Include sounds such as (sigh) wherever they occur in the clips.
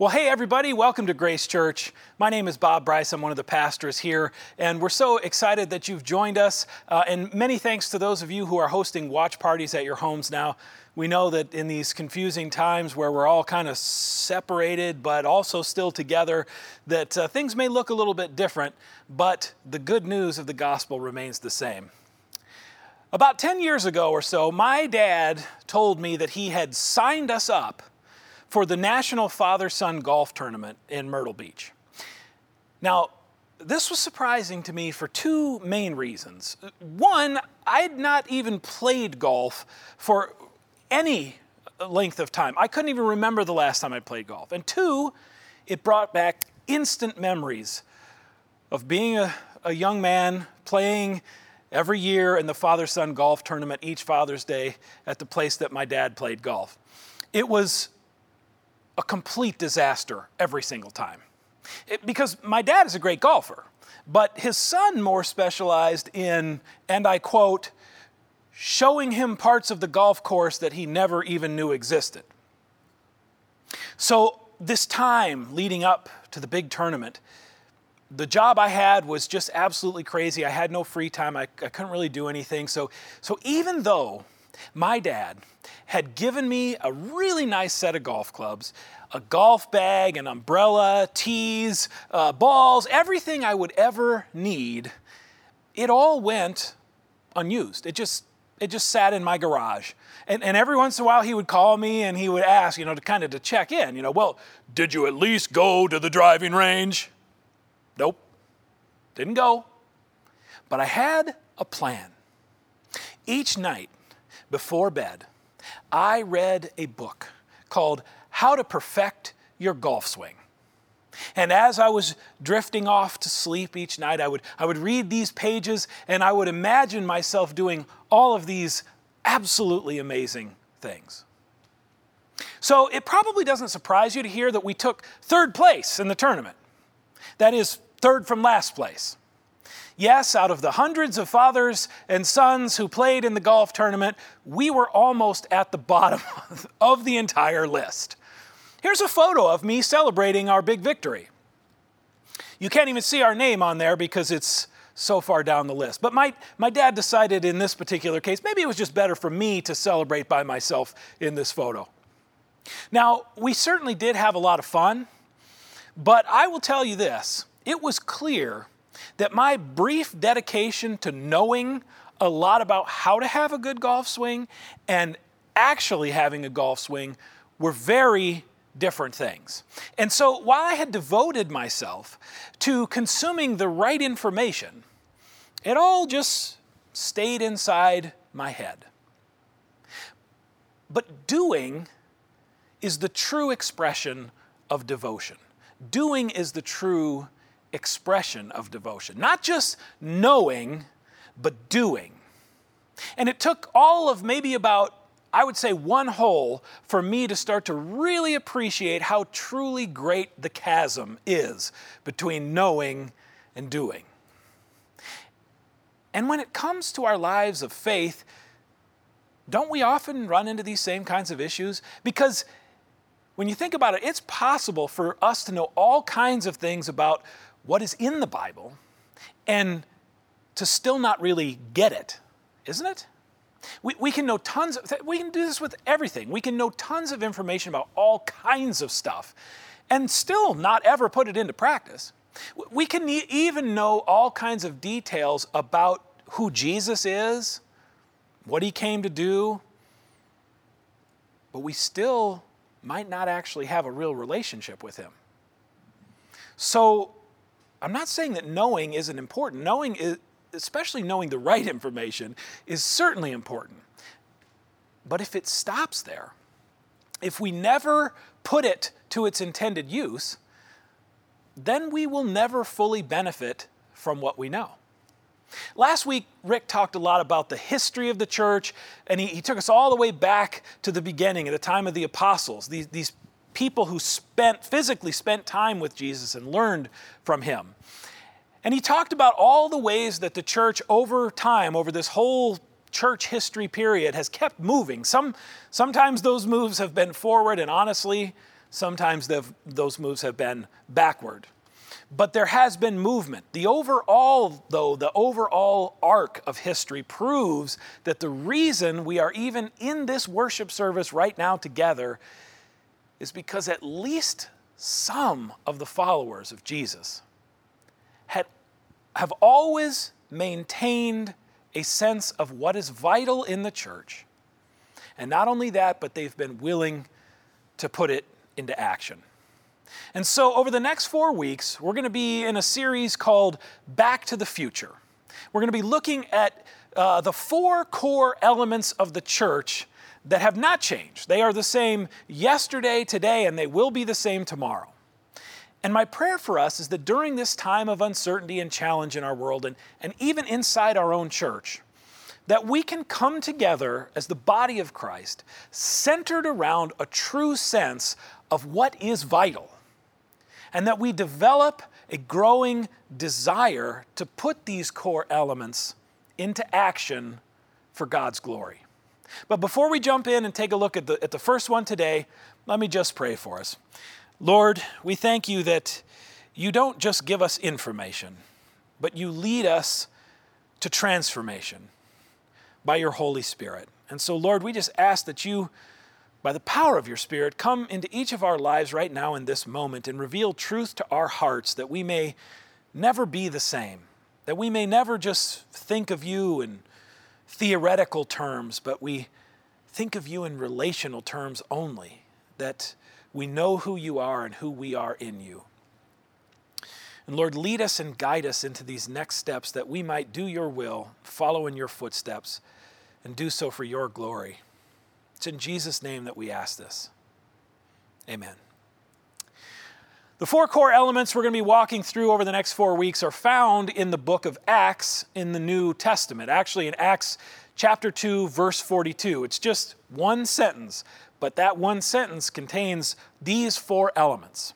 Well, hey, everybody, welcome to Grace Church. My name is Bob Bryce. I'm one of the pastors here, and we're so excited that you've joined us. Uh, and many thanks to those of you who are hosting watch parties at your homes now. We know that in these confusing times where we're all kind of separated but also still together, that uh, things may look a little bit different, but the good news of the gospel remains the same. About 10 years ago or so, my dad told me that he had signed us up for the National Father Son Golf Tournament in Myrtle Beach. Now, this was surprising to me for two main reasons. One, I had not even played golf for any length of time. I couldn't even remember the last time I played golf. And two, it brought back instant memories of being a, a young man playing every year in the father son golf tournament each Father's Day at the place that my dad played golf. It was a complete disaster every single time. It, because my dad is a great golfer, but his son more specialized in, and I quote, showing him parts of the golf course that he never even knew existed. So, this time leading up to the big tournament, the job I had was just absolutely crazy. I had no free time. I, I couldn't really do anything. So, so even though my dad had given me a really nice set of golf clubs, a golf bag, an umbrella, tees, uh, balls, everything I would ever need. It all went unused. It just it just sat in my garage. And, and every once in a while he would call me and he would ask, you know, to kind of to check in, you know, well, did you at least go to the driving range? Nope. Didn't go. But I had a plan. Each night before bed, I read a book called How to Perfect Your Golf Swing. And as I was drifting off to sleep each night, I would, I would read these pages and I would imagine myself doing all of these absolutely amazing things. So it probably doesn't surprise you to hear that we took third place in the tournament. That is, third from last place. Yes, out of the hundreds of fathers and sons who played in the golf tournament, we were almost at the bottom (laughs) of the entire list. Here's a photo of me celebrating our big victory. You can't even see our name on there because it's so far down the list. But my, my dad decided in this particular case, maybe it was just better for me to celebrate by myself in this photo. Now, we certainly did have a lot of fun, but I will tell you this it was clear that my brief dedication to knowing a lot about how to have a good golf swing and actually having a golf swing were very different things. And so while I had devoted myself to consuming the right information, it all just stayed inside my head. But doing is the true expression of devotion. Doing is the true expression of devotion. Not just knowing, but doing. And it took all of maybe about, I would say, one hole for me to start to really appreciate how truly great the chasm is between knowing and doing. And when it comes to our lives of faith, don't we often run into these same kinds of issues? Because when you think about it, it's possible for us to know all kinds of things about what is in the Bible and to still not really get it, isn't it? We, we can know tons of, we can do this with everything. We can know tons of information about all kinds of stuff and still not ever put it into practice. We can even know all kinds of details about who Jesus is, what he came to do, but we still might not actually have a real relationship with him. So I'm not saying that knowing isn't important. Knowing, is, especially knowing the right information, is certainly important. But if it stops there, if we never put it to its intended use, then we will never fully benefit from what we know. Last week, Rick talked a lot about the history of the church, and he, he took us all the way back to the beginning, at the time of the apostles, these, these people who spent, physically spent time with Jesus and learned from him. And he talked about all the ways that the church over time, over this whole church history period, has kept moving. Some, sometimes those moves have been forward, and honestly, Sometimes those moves have been backward. But there has been movement. The overall, though, the overall arc of history proves that the reason we are even in this worship service right now together is because at least some of the followers of Jesus had, have always maintained a sense of what is vital in the church. And not only that, but they've been willing to put it into action. And so, over the next four weeks, we're going to be in a series called Back to the Future. We're going to be looking at uh, the four core elements of the church that have not changed. They are the same yesterday, today, and they will be the same tomorrow. And my prayer for us is that during this time of uncertainty and challenge in our world, and, and even inside our own church, that we can come together as the body of Christ, centered around a true sense of what is vital, and that we develop a growing desire to put these core elements into action for God's glory. But before we jump in and take a look at the, at the first one today, let me just pray for us. Lord, we thank you that you don't just give us information, but you lead us to transformation by your Holy Spirit. And so, Lord, we just ask that you, by the power of your Spirit, come into each of our lives right now in this moment and reveal truth to our hearts that we may never be the same, that we may never just think of you in theoretical terms, but we think of you in relational terms only, that we know who you are and who we are in you. And Lord, lead us and guide us into these next steps that we might do your will, follow in your footsteps, and do so for your glory. It's in Jesus' name that we ask this. Amen. The four core elements we're going to be walking through over the next four weeks are found in the book of Acts in the New Testament. Actually, in Acts chapter 2, verse 42. It's just one sentence, but that one sentence contains these four elements.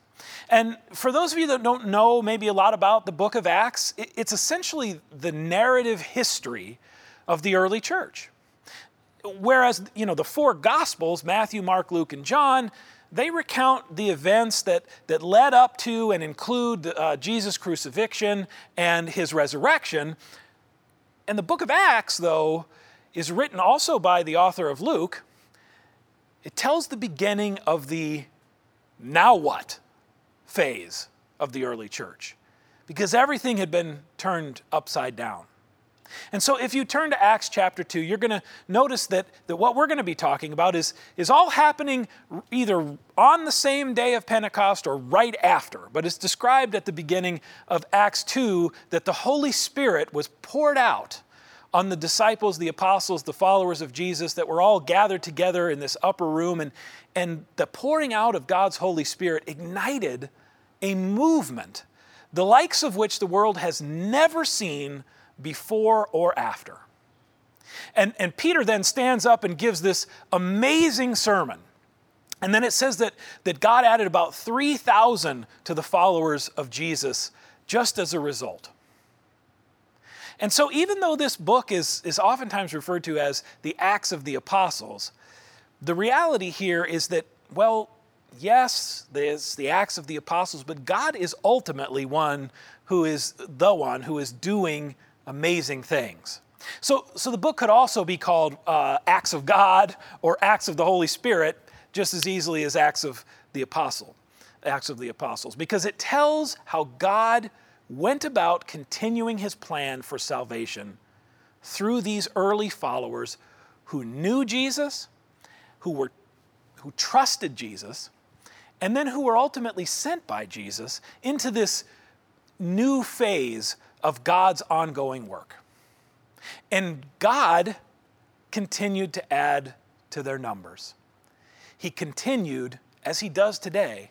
And for those of you that don't know maybe a lot about the book of Acts, it's essentially the narrative history of the early church. Whereas, you know, the four gospels, Matthew, Mark, Luke, and John, they recount the events that, that led up to and include uh, Jesus' crucifixion and his resurrection. And the book of Acts, though, is written also by the author of Luke. It tells the beginning of the now what phase of the early church because everything had been turned upside down. And so, if you turn to Acts chapter 2, you're going to notice that, that what we're going to be talking about is, is all happening either on the same day of Pentecost or right after. But it's described at the beginning of Acts 2 that the Holy Spirit was poured out on the disciples, the apostles, the followers of Jesus that were all gathered together in this upper room. And, and the pouring out of God's Holy Spirit ignited a movement, the likes of which the world has never seen before or after. And, and Peter then stands up and gives this amazing sermon. And then it says that, that God added about 3,000 to the followers of Jesus just as a result. And so, even though this book is, is oftentimes referred to as the Acts of the Apostles, the reality here is that, well, yes, there's the Acts of the Apostles, but God is ultimately one who is the one who is doing amazing things. So, so the book could also be called uh, Acts of God or Acts of the Holy Spirit just as easily as Acts of the Apostle, Acts of the Apostles, because it tells how God went about continuing his plan for salvation through these early followers who knew Jesus, who were who trusted Jesus, and then who were ultimately sent by Jesus into this new phase of God's ongoing work. And God continued to add to their numbers. He continued, as he does today,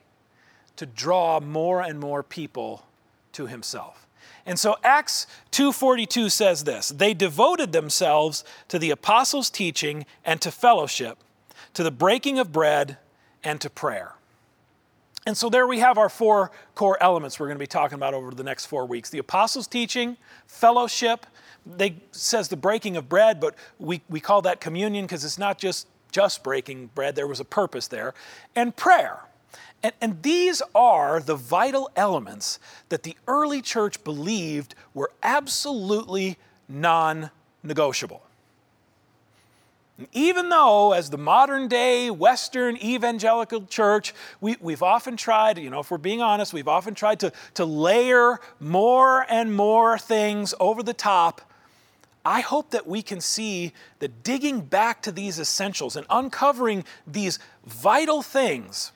to draw more and more people to himself. And so Acts 2:42 says this, they devoted themselves to the apostles' teaching and to fellowship, to the breaking of bread and to prayer. And so there we have our four core elements we're going to be talking about over the next four weeks the apostles' teaching, fellowship, they says the breaking of bread, but we, we call that communion because it's not just just breaking bread, there was a purpose there, and prayer. And, and these are the vital elements that the early church believed were absolutely non negotiable. Even though, as the modern day Western evangelical church, we, we've often tried, you know, if we're being honest, we've often tried to, to layer more and more things over the top. I hope that we can see that digging back to these essentials and uncovering these vital things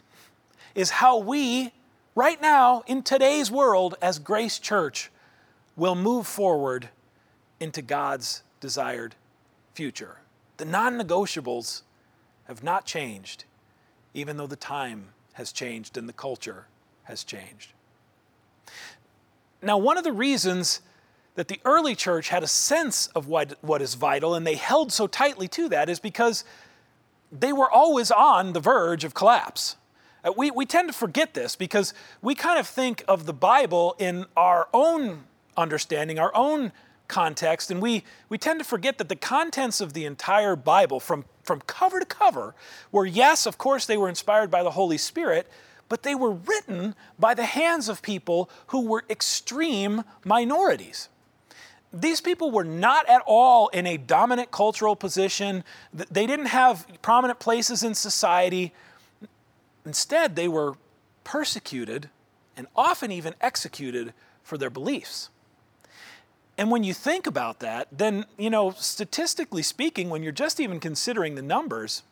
is how we, right now, in today's world, as Grace Church, will move forward into God's desired future. The non negotiables have not changed, even though the time has changed and the culture has changed. Now, one of the reasons that the early church had a sense of what, what is vital and they held so tightly to that is because they were always on the verge of collapse. Uh, we, we tend to forget this because we kind of think of the Bible in our own understanding, our own context, and we, we tend to forget that the contents of the entire Bible, from, from cover to cover, were yes, of course, they were inspired by the Holy Spirit, but they were written by the hands of people who were extreme minorities. These people were not at all in a dominant cultural position. They didn't have prominent places in society. Instead, they were persecuted and often even executed for their beliefs. And when you think about that, then, you know, statistically speaking, when you're just even considering the numbers,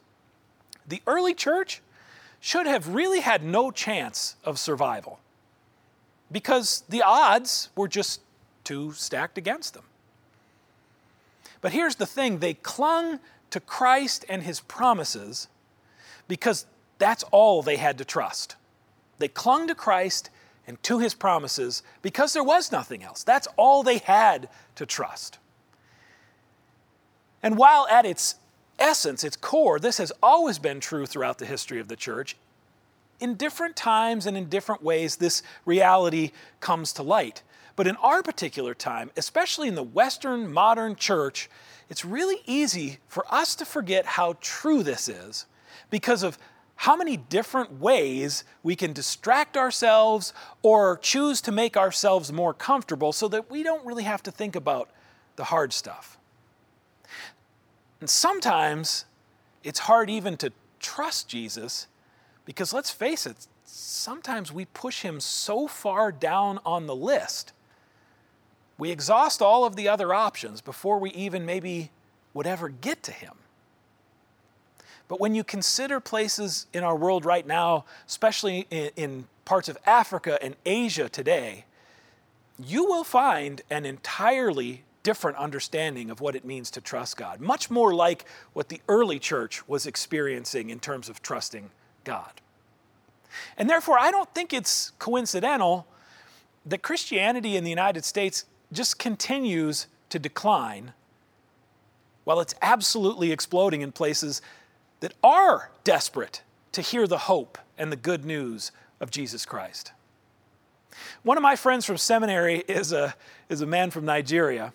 the early church should have really had no chance of survival because the odds were just too stacked against them. But here's the thing they clung to Christ and his promises because that's all they had to trust. They clung to Christ and to his promises because there was nothing else. That's all they had to trust. And while at its essence, its core, this has always been true throughout the history of the church, in different times and in different ways, this reality comes to light. But in our particular time, especially in the Western modern church, it's really easy for us to forget how true this is because of how many different ways we can distract ourselves or choose to make ourselves more comfortable so that we don't really have to think about the hard stuff. And sometimes it's hard even to trust Jesus because let's face it, sometimes we push him so far down on the list. We exhaust all of the other options before we even maybe would ever get to him. But when you consider places in our world right now, especially in, in parts of Africa and Asia today, you will find an entirely different understanding of what it means to trust God, much more like what the early church was experiencing in terms of trusting God. And therefore, I don't think it's coincidental that Christianity in the United States just continues to decline while it's absolutely exploding in places that are desperate to hear the hope and the good news of Jesus Christ. One of my friends from seminary is a, is a man from Nigeria,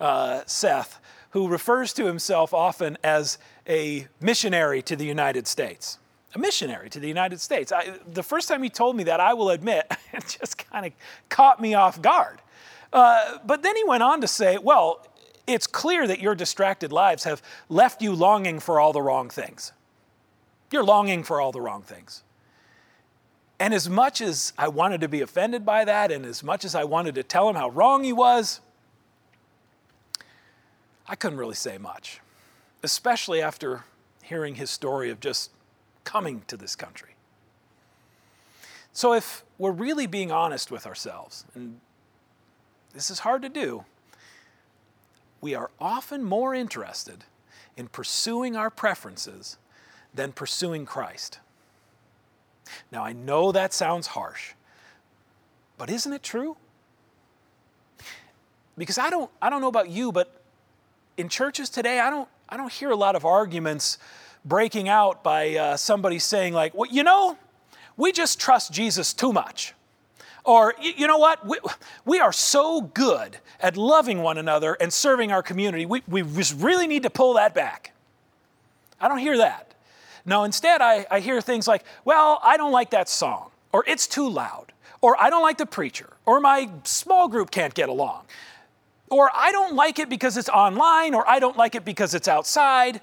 uh, Seth, who refers to himself often as a missionary to the United States. A missionary to the United States. I, the first time he told me that, I will admit, (laughs) it just kind of caught me off guard. Uh, but then he went on to say, well, it's clear that your distracted lives have left you longing for all the wrong things. You're longing for all the wrong things. And as much as I wanted to be offended by that, and as much as I wanted to tell him how wrong he was, I couldn't really say much, especially after hearing his story of just coming to this country. So, if we're really being honest with ourselves, and this is hard to do, we are often more interested in pursuing our preferences than pursuing Christ. Now, I know that sounds harsh, but isn't it true? Because I don't, I don't know about you, but in churches today, I don't, I don't hear a lot of arguments breaking out by uh, somebody saying, like, well, you know, we just trust Jesus too much. Or, you know what? We, we are so good at loving one another and serving our community. We, we just really need to pull that back. I don't hear that. No, instead, I, I hear things like, well, I don't like that song, or it's too loud, or I don't like the preacher, or my small group can't get along, or I don't like it because it's online, or I don't like it because it's outside.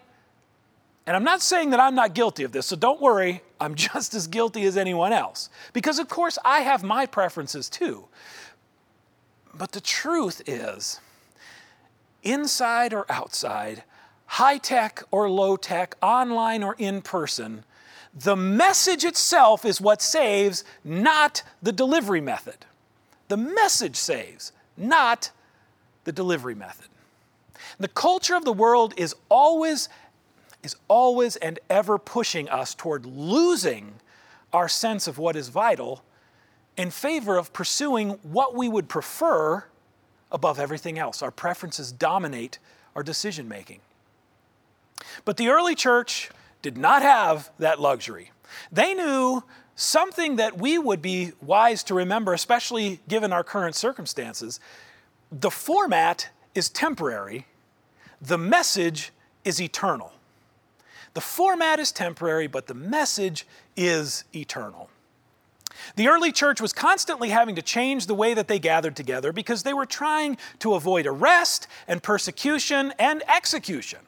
And I'm not saying that I'm not guilty of this, so don't worry, I'm (laughs) just as guilty as anyone else. Because, of course, I have my preferences too. But the truth is, inside or outside, high tech or low tech, online or in person, the message itself is what saves, not the delivery method. The message saves, not the delivery method. The culture of the world is always is always and ever pushing us toward losing our sense of what is vital in favor of pursuing what we would prefer above everything else. Our preferences dominate our decision making. But the early church did not have that luxury. They knew something that we would be wise to remember, especially given our current circumstances. The format is temporary, the message is eternal. The format is temporary, but the message is eternal. The early church was constantly having to change the way that they gathered together because they were trying to avoid arrest and persecution and execution.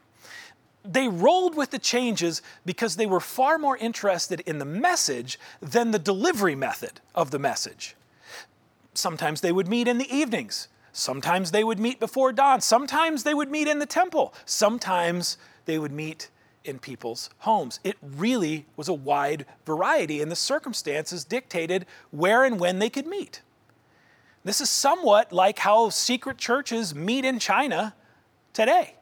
They rolled with the changes because they were far more interested in the message than the delivery method of the message. Sometimes they would meet in the evenings. Sometimes they would meet before dawn. Sometimes they would meet in the temple. Sometimes they would meet in people's homes. It really was a wide variety, and the circumstances dictated where and when they could meet. This is somewhat like how secret churches meet in China today.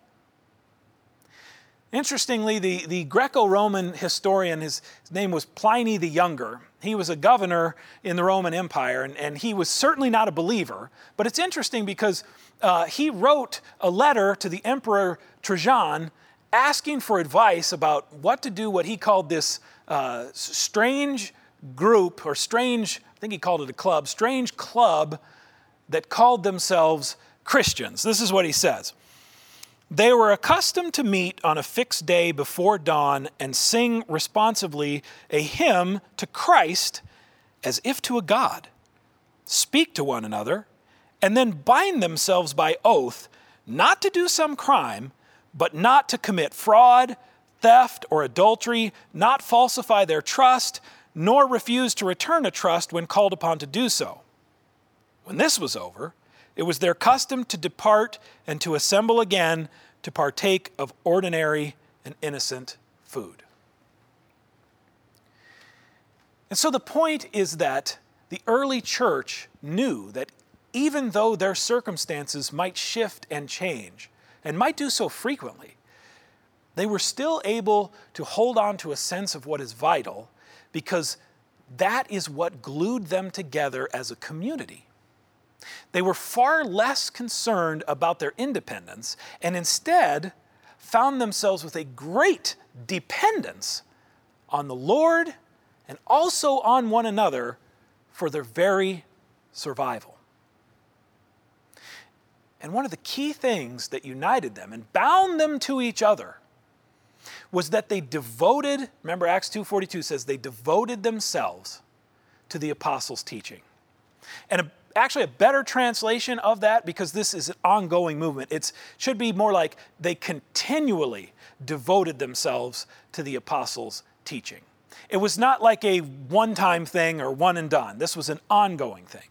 Interestingly, the, the Greco Roman historian, his, name was Pliny the Younger. He was a governor in the Roman Empire, and, and he was certainly not a believer. But it's interesting because uh, he wrote a letter to the Emperor Trajan asking for advice about what to do, what he called this uh, strange group, or strange, I think he called it a club, strange club that called themselves Christians. This is what he says. They were accustomed to meet on a fixed day before dawn and sing responsively a hymn to Christ as if to a God, speak to one another, and then bind themselves by oath not to do some crime but not to commit fraud, theft, or adultery, not falsify their trust, nor refuse to return a trust when called upon to do so. When this was over, it was their custom to depart and to assemble again to partake of ordinary and innocent food. And so the point is that the early church knew that even though their circumstances might shift and change, and might do so frequently, they were still able to hold on to a sense of what is vital because that is what glued them together as a community. They were far less concerned about their independence and instead found themselves with a great dependence on the Lord and also on one another for their very survival. And one of the key things that united them and bound them to each other was that they devoted, remember Acts 2:42 says they devoted themselves to the apostles' teaching. And a, actually a better translation of that because this is an ongoing movement. It should be more like they continually devoted themselves to the apostles' teaching. It was not like a one-time thing or one and done. This was an ongoing thing.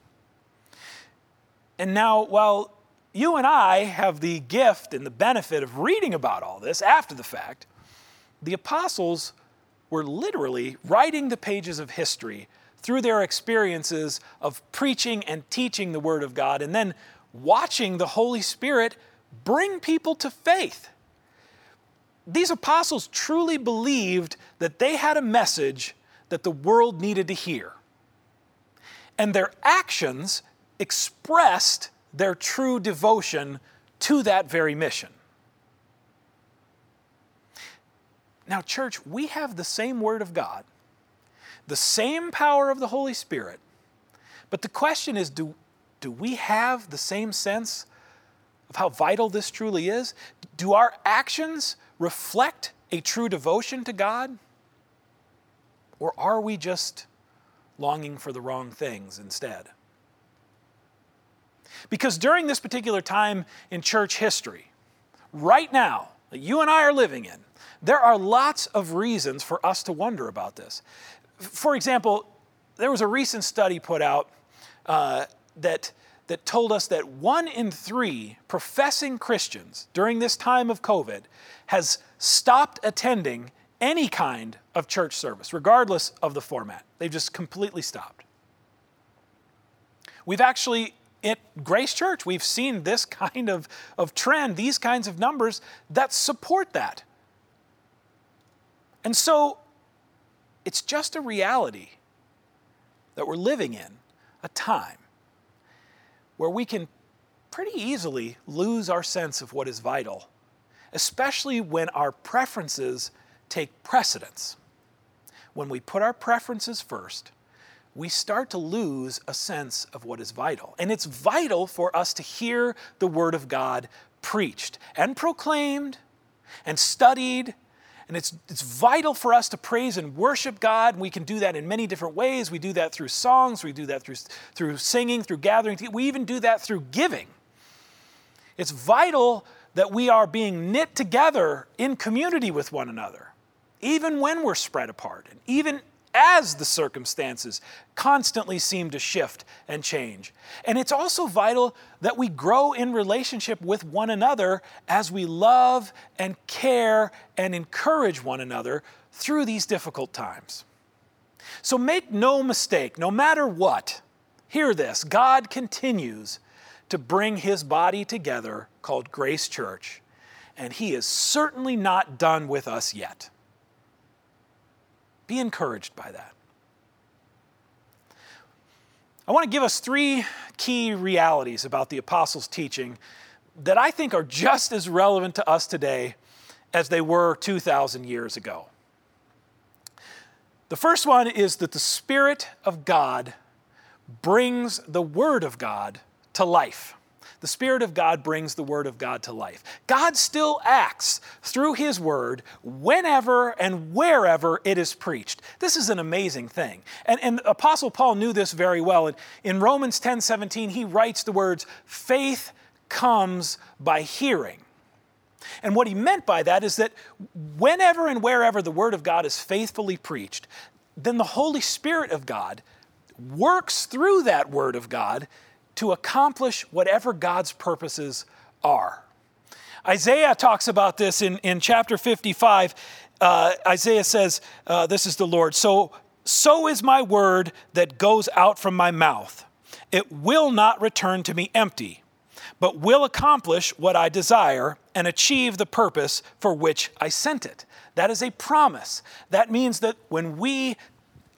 And now, while you and I have the gift and the benefit of reading about all this after the fact. The apostles were literally writing the pages of history through their experiences of preaching and teaching the Word of God and then watching the Holy Spirit bring people to faith. These apostles truly believed that they had a message that the world needed to hear. And their actions expressed their true devotion to that very mission. Now, church, we have the same Word of God, the same power of the Holy Spirit, but the question is do, do we have the same sense of how vital this truly is? Do our actions reflect a true devotion to God? Or are we just longing for the wrong things instead? Because during this particular time in church history, right now, that you and I are living in, there are lots of reasons for us to wonder about this. For example, there was a recent study put out uh, that, that told us that one in three professing Christians during this time of COVID has stopped attending any kind of church service, regardless of the format. They've just completely stopped. We've actually, at Grace Church, we've seen this (laughs) kind of, of trend, these kinds of numbers that support that. And so it's just a reality that we're living in a time where we can pretty easily lose our sense of what is vital, especially when our preferences take precedence. When we put our preferences first, we start to lose a sense of what is vital. And it's vital for us to hear the Word of God preached and proclaimed and studied. And it's, it's vital for us to praise and worship God. We can do that in many different ways. We do that through songs, we do that through, through singing, through gathering. We even do that through giving. It's vital that we are being knit together in community with one another even when we're spread apart, and even as the circumstances constantly seem to shift and change. And it's also vital that we grow in relationship with one another as we love and care and encourage one another through these difficult times. So make no mistake, no matter what, hear this God continues to bring his body together called Grace Church, and he is certainly not done with us yet. Be encouraged by that. I want to give us three key realities about the apostles' teaching that I think are just as relevant to us today as they were 2,000 years ago. The first one is that the Spirit of God brings the Word of God to life the Spirit of God brings the Word of God to life. God still acts through His Word whenever and wherever it is preached. This is an amazing thing. And, and Apostle Paul knew this very well. In, Romans 10 17, he writes the words, faith comes by hearing. And what he meant by that is that whenever and wherever the Word of God is faithfully preached, then the Holy Spirit of God works through that Word of God to accomplish whatever God's purposes are. Isaiah talks about this in, in chapter 55. Uh, Isaiah says, uh, This is the Lord. So, so is my word that goes out from my mouth. It will not return to me empty, but will accomplish what I desire and achieve the purpose for which I sent it. That is a promise. That means that when we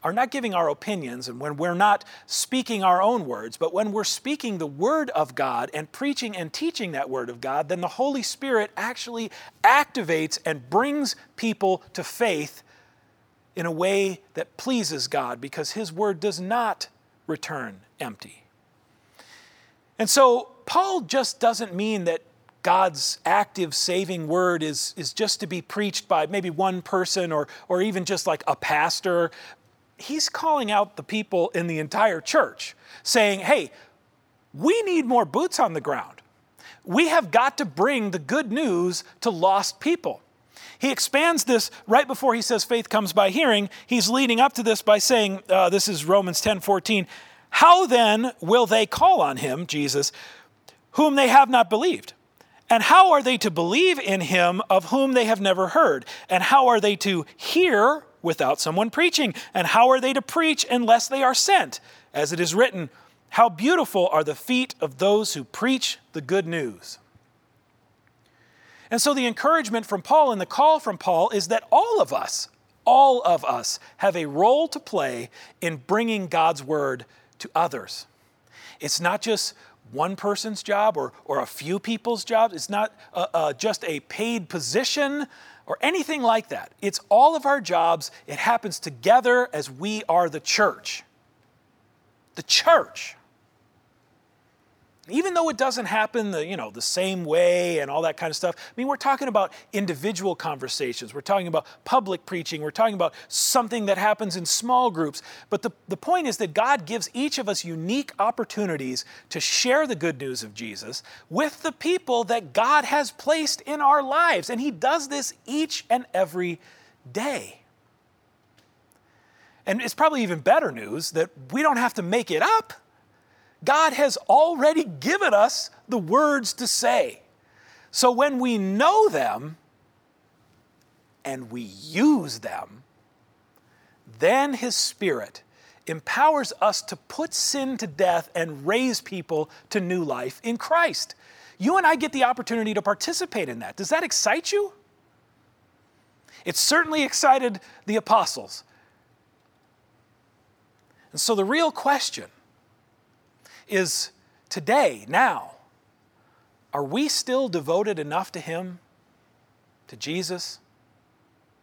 are not giving our opinions and when we're not speaking our own words, but when we're speaking the Word of God and preaching and teaching that Word of God, then the Holy Spirit actually activates and brings people to faith in a way that pleases God because His Word does not return empty. And so, Paul just doesn't mean that God's active saving word is, is just to be preached by maybe one person or, or even just like a pastor, he's calling out the people in the entire church, saying, hey, we need more boots on the ground. We have got to bring the good news to lost people. He expands this right before he says faith comes by hearing. He's leading up to this by saying, uh, this is Romans 10 14. How then will they call on him, Jesus, whom they have not believed? And how are they to believe in him of whom they have never heard? And how are they to hear without someone preaching? And how are they to preach unless they are sent? As it is written, How beautiful are the feet of those who preach the good news. And so the encouragement from Paul and the call from Paul is that all of us, all of us, have a role to play in bringing God's word to others. It's not just one person's job or, or a few people's jobs. It's not uh, uh, just a paid position or anything like that. It's all of our jobs. It happens together as we are the church. The church. Even though it doesn't happen the, you know, the same way and all that kind of stuff. I mean, we're talking about individual conversations. We're talking about public preaching. We're talking about something that happens in small groups. But the, the point is that God gives each of us unique opportunities to share the good news of Jesus with the people that God has placed in our lives. And He does this each and every day. And it's probably even better news that we don't have to make it up. God has already given us the words to say. So when we know them and we use them, then His Spirit empowers us to put sin to death and raise people to new life in Christ. You and I get the opportunity to participate in that. Does that excite you? It certainly excited the apostles. And so the real question is today, now, are we still devoted enough to Him, to Jesus,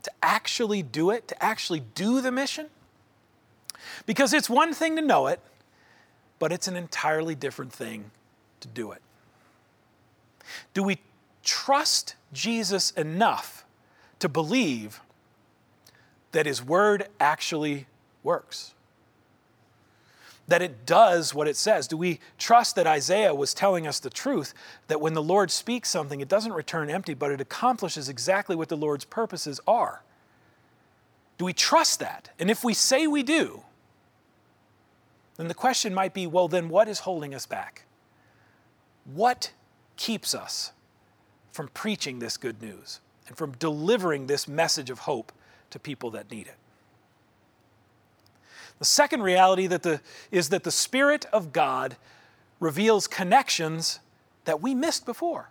to actually do it, to actually do the mission? Because it's one thing to know it, but it's an entirely different thing to do it. Do we trust Jesus enough to believe that His Word actually works? That it does what it says? Do we trust that Isaiah was telling us the truth that when the Lord speaks something, it doesn't return empty, but it accomplishes exactly what the Lord's purposes are? Do we trust that? And if we say we do, then the question might be well, then what is holding us back? What keeps us from preaching this good news and from delivering this message of hope to people that need it? The second reality that the, is that the Spirit of God reveals connections that we missed before.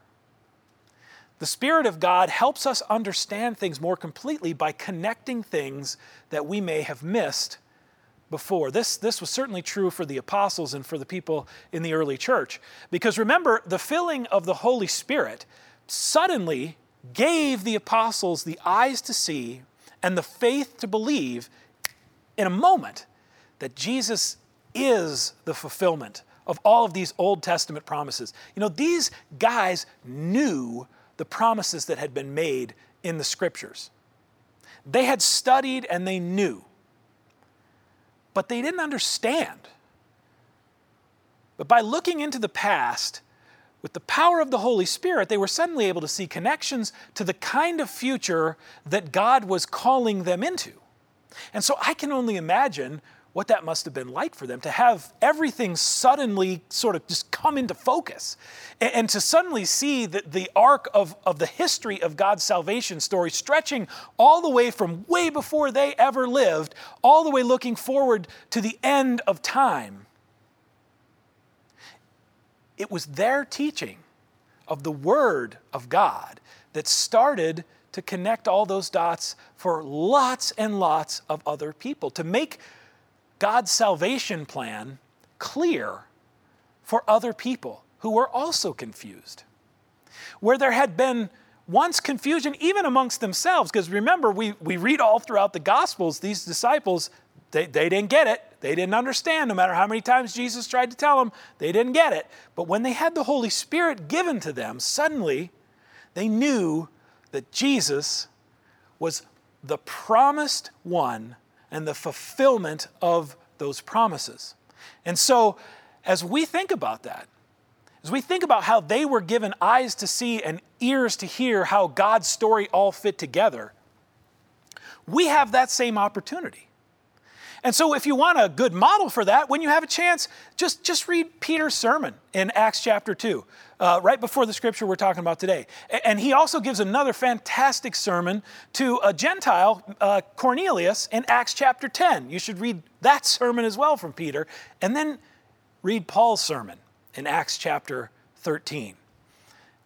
The Spirit of God helps us understand things more completely by connecting things that we may have missed before. This, this was certainly true for the apostles and for the people in the early church. Because remember, the filling of the Holy Spirit suddenly gave the apostles the eyes to see and the faith to believe in a moment that Jesus is the fulfillment of all of these Old Testament promises. You know, these guys knew the promises that had been made in the scriptures. They had studied and they knew, but they didn't understand. But by looking into the past, with the power of the Holy Spirit, they were suddenly able to see connections to the kind of future that God was calling them into. And so I can only imagine what that must have been like for them to have everything suddenly sort of just come into focus and, and, to suddenly see that the arc of, of the history of God's salvation story stretching all the way from way before they ever lived, all the way looking forward to the end of time. It was their teaching of the Word of God that started to connect all those dots for lots and lots of other people, to make God's salvation plan clear for other people who were also confused. Where there had been once confusion, even amongst themselves, because remember, we, we read all throughout the Gospels, these disciples, they, they didn't get it. They didn't understand, no matter how many times Jesus tried to tell them, they didn't get it. But when they had the Holy Spirit given to them, suddenly they knew that Jesus was the promised one and the fulfillment of those promises. And so, as we think about that, as we think about how they were given eyes to see and ears to hear how God's story all fit together, we have that same opportunity. And so, if you want a good model for that, when you have a chance, just, just read Peter's sermon in Acts chapter 2, uh, right before the scripture we're talking about today. And he also gives another fantastic sermon to a Gentile, uh, Cornelius, in Acts chapter 10. You should read that sermon as well from Peter. And then read Paul's sermon in Acts chapter 13.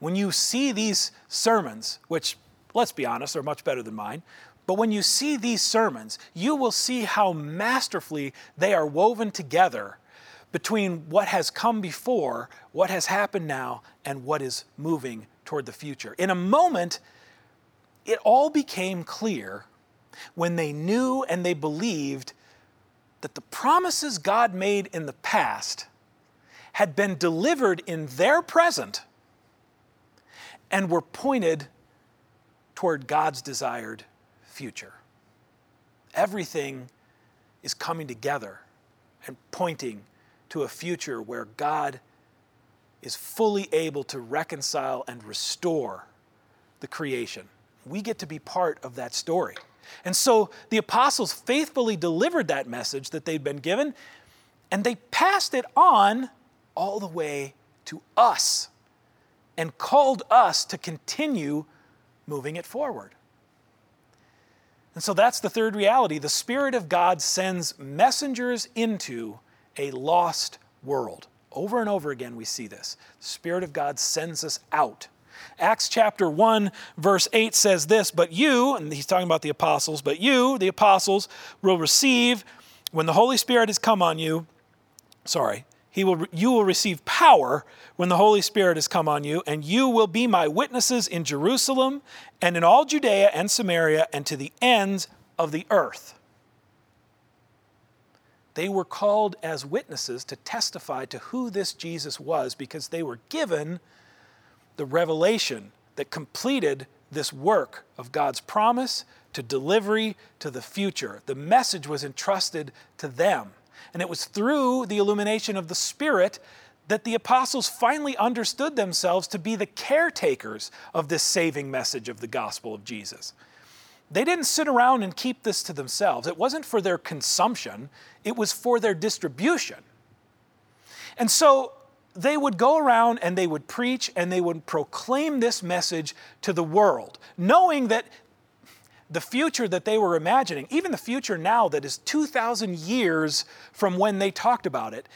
When you see these sermons, which, let's be honest, are much better than mine, but when you see these sermons, you will see how masterfully they are woven together between what has come before, what has happened now, and what is moving toward the future. In a moment, it all became clear when they knew and they believed that the promises God made in the past had been delivered in their present and were pointed toward God's desired future. Everything is coming together and pointing to a future where God is fully able to reconcile and restore the creation. We get to be part of that story. And so the apostles faithfully delivered that message that they'd been given, and they passed it on all the way to us and called us to continue moving it forward. And so that's the third reality. The Spirit of God sends messengers into a lost world. Over and over again, we see this. The Spirit of God sends us out. Acts chapter 1, verse 8 says this But you, and he's talking about the apostles, but you, the apostles, will receive, when the Holy Spirit has come on you, sorry, he will, you will receive power when the Holy Spirit has come on you, and you will be my witnesses in Jerusalem and in all Judea and Samaria and to the ends of the earth. They were called as witnesses to testify to who this Jesus was because they were given the revelation that completed this work of God's promise to delivery to the future. The message was entrusted to them. And it was through the illumination of the Spirit that the apostles finally understood themselves to be the caretakers of this saving message of the gospel of Jesus. They didn't sit around and keep this to themselves. It wasn't for their consumption, it was for their distribution. And so they would go around and they would preach and they would proclaim this message to the world, knowing that the future that they were imagining, even the future now that is 2,000 years from when they talked about it,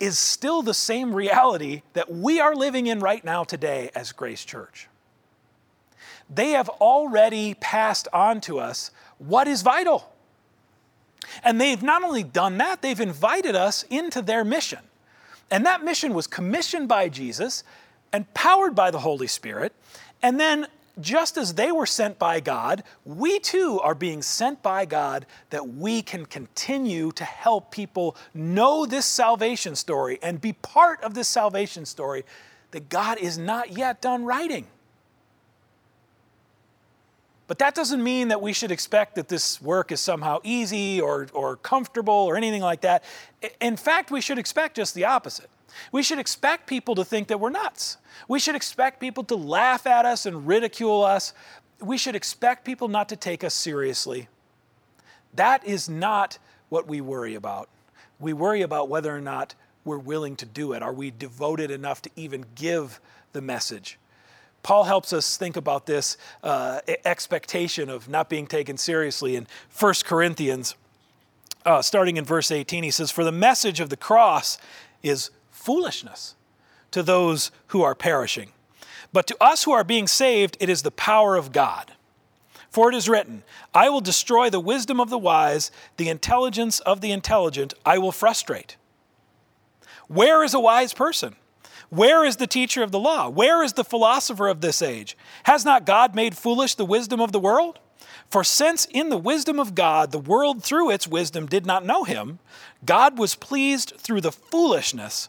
is still the same reality that we are living in right now today as Grace Church. They have already passed on to us what is vital. And they've not only done that, they've invited us into their mission. And that mission was commissioned by Jesus and powered by the Holy Spirit. And then just as they were sent by God, we too are being sent by God that we can continue to help people know this salvation story and be part of this salvation story that God is not yet done writing. But that doesn't mean that we should expect that this work is somehow easy or, or comfortable or anything like that. In fact, we should expect just the opposite. We should expect people to think that we're nuts. We should expect people to laugh at us and ridicule us. We should expect people not to take us seriously. That is not what we worry about. We worry about whether or not we're willing to do it. Are we devoted enough to even give the message? Paul helps us think about this uh, expectation of not being taken seriously in 1 Corinthians, uh, starting in verse 18. He says, For the message of the cross is foolishness to those who are perishing. But to us who are being saved, it is the power of God. For it is written, I will destroy the wisdom of the wise, the intelligence of the intelligent I will frustrate. Where is a wise person? Where is the teacher of the law? Where is the philosopher of this age? Has not God made foolish the wisdom of the world? For since in the wisdom of God the world through its wisdom did not know him, God was pleased through the foolishness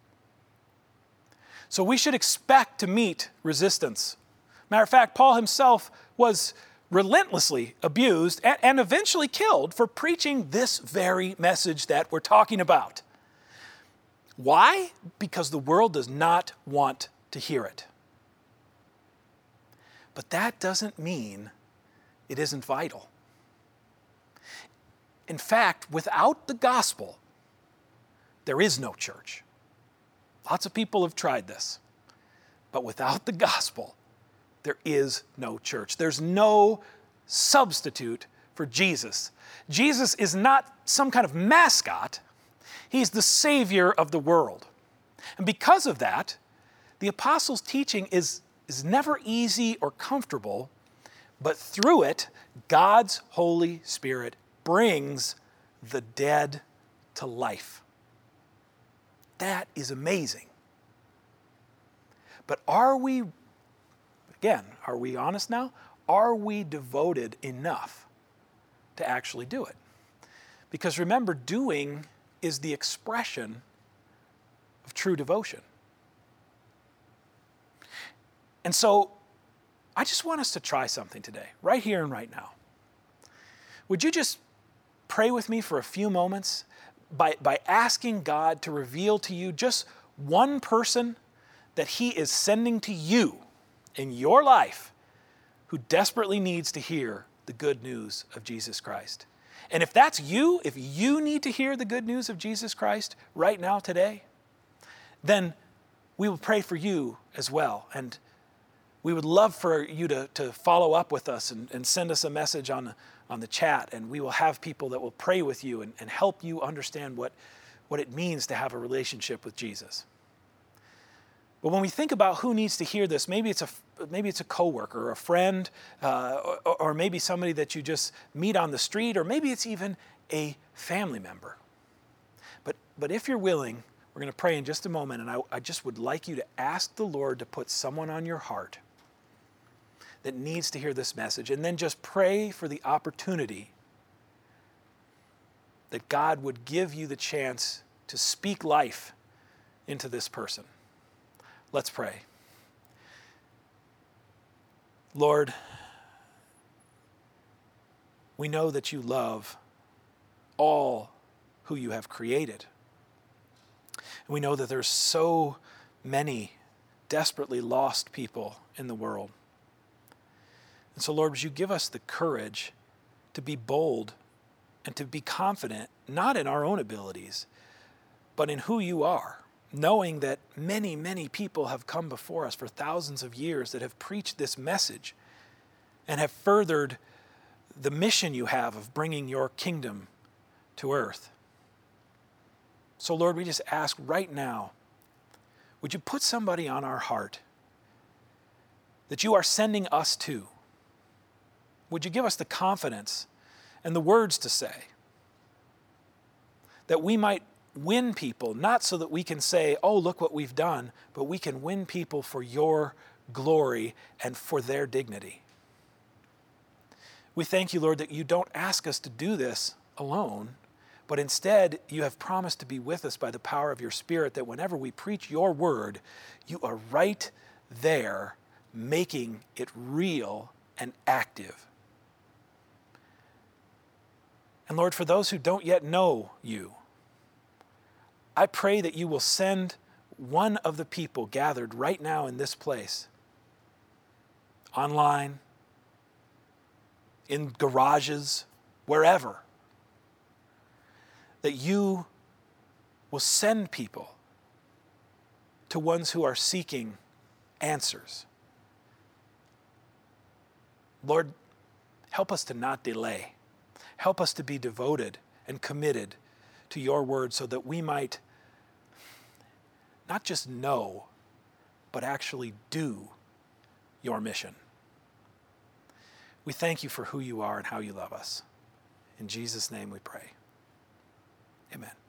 So we should expect to meet resistance. Matter of fact, Paul himself was relentlessly abused and, eventually killed for preaching this very message that we're talking about. Why? Because the world does not want to hear it. But that doesn't mean it isn't vital. In fact, without the gospel, there is no church. Lots of people have tried this. But without the gospel, there is no church. There's no substitute for Jesus. Jesus is not some kind of mascot, He's the Savior of the world. And because of that, the apostles' teaching is, is never easy or comfortable, but through it, God's Holy Spirit brings the dead to life. That is amazing. But are we, again, are we honest now? Are we devoted enough to actually do it? Because remember, doing is the expression of true devotion. And so I just want us to try something today, right here and right now. Would you just pray with me for a few moments by, by asking God to reveal to you just one person that He is sending to you in your life who desperately needs to hear the good news of Jesus Christ? And if that's you, if you need to hear the good news of Jesus Christ right now, today, then we will pray for you as well. And we would love for you to, to follow up with us and, and send us a message on on the chat. And we will have people that will pray with you and, and help you understand what, what it means to have a relationship with Jesus. But when we think about who needs to hear this, maybe it's a maybe it's a coworker, or a friend, uh, or, or, maybe somebody that you just meet on the street, or maybe it's even a family member. But but if you're willing, we're going to pray in just a moment, and I, I just would like you to ask the Lord to put someone on your heart that needs to hear this message. And then just pray for the opportunity that God would give you the chance to speak life into this person. Let's pray. Lord, we know that you love all who you have created. And we know that there's so many desperately lost people in the world. And so, Lord, would you give us the courage to be bold and to be confident, not in our own abilities, but in who you are, knowing that many, many people have come before us for thousands of years that have preached this message and have furthered the mission you have of bringing your kingdom to earth. So, Lord, we just ask right now would you put somebody on our heart that you are sending us to? Would you give us the confidence and the words to say? That we might win people, not so that we can say, oh, look what we've done, but we can win people for your glory and for their dignity. We thank you, Lord, that you don't ask us to do this alone, but instead you have promised to be with us by the power of your Spirit, that whenever we preach your word, you are right there making it real and active. And Lord, for those who don't yet know you, I pray that you will send one of the people gathered right now in this place, online, in garages, wherever, that you will send people to ones who are seeking answers. Lord, help us to not delay. Help us to be devoted and committed to your word so that we might not just know, but actually do your mission. We thank you for who you are and how you love us. In Jesus' name we pray. Amen.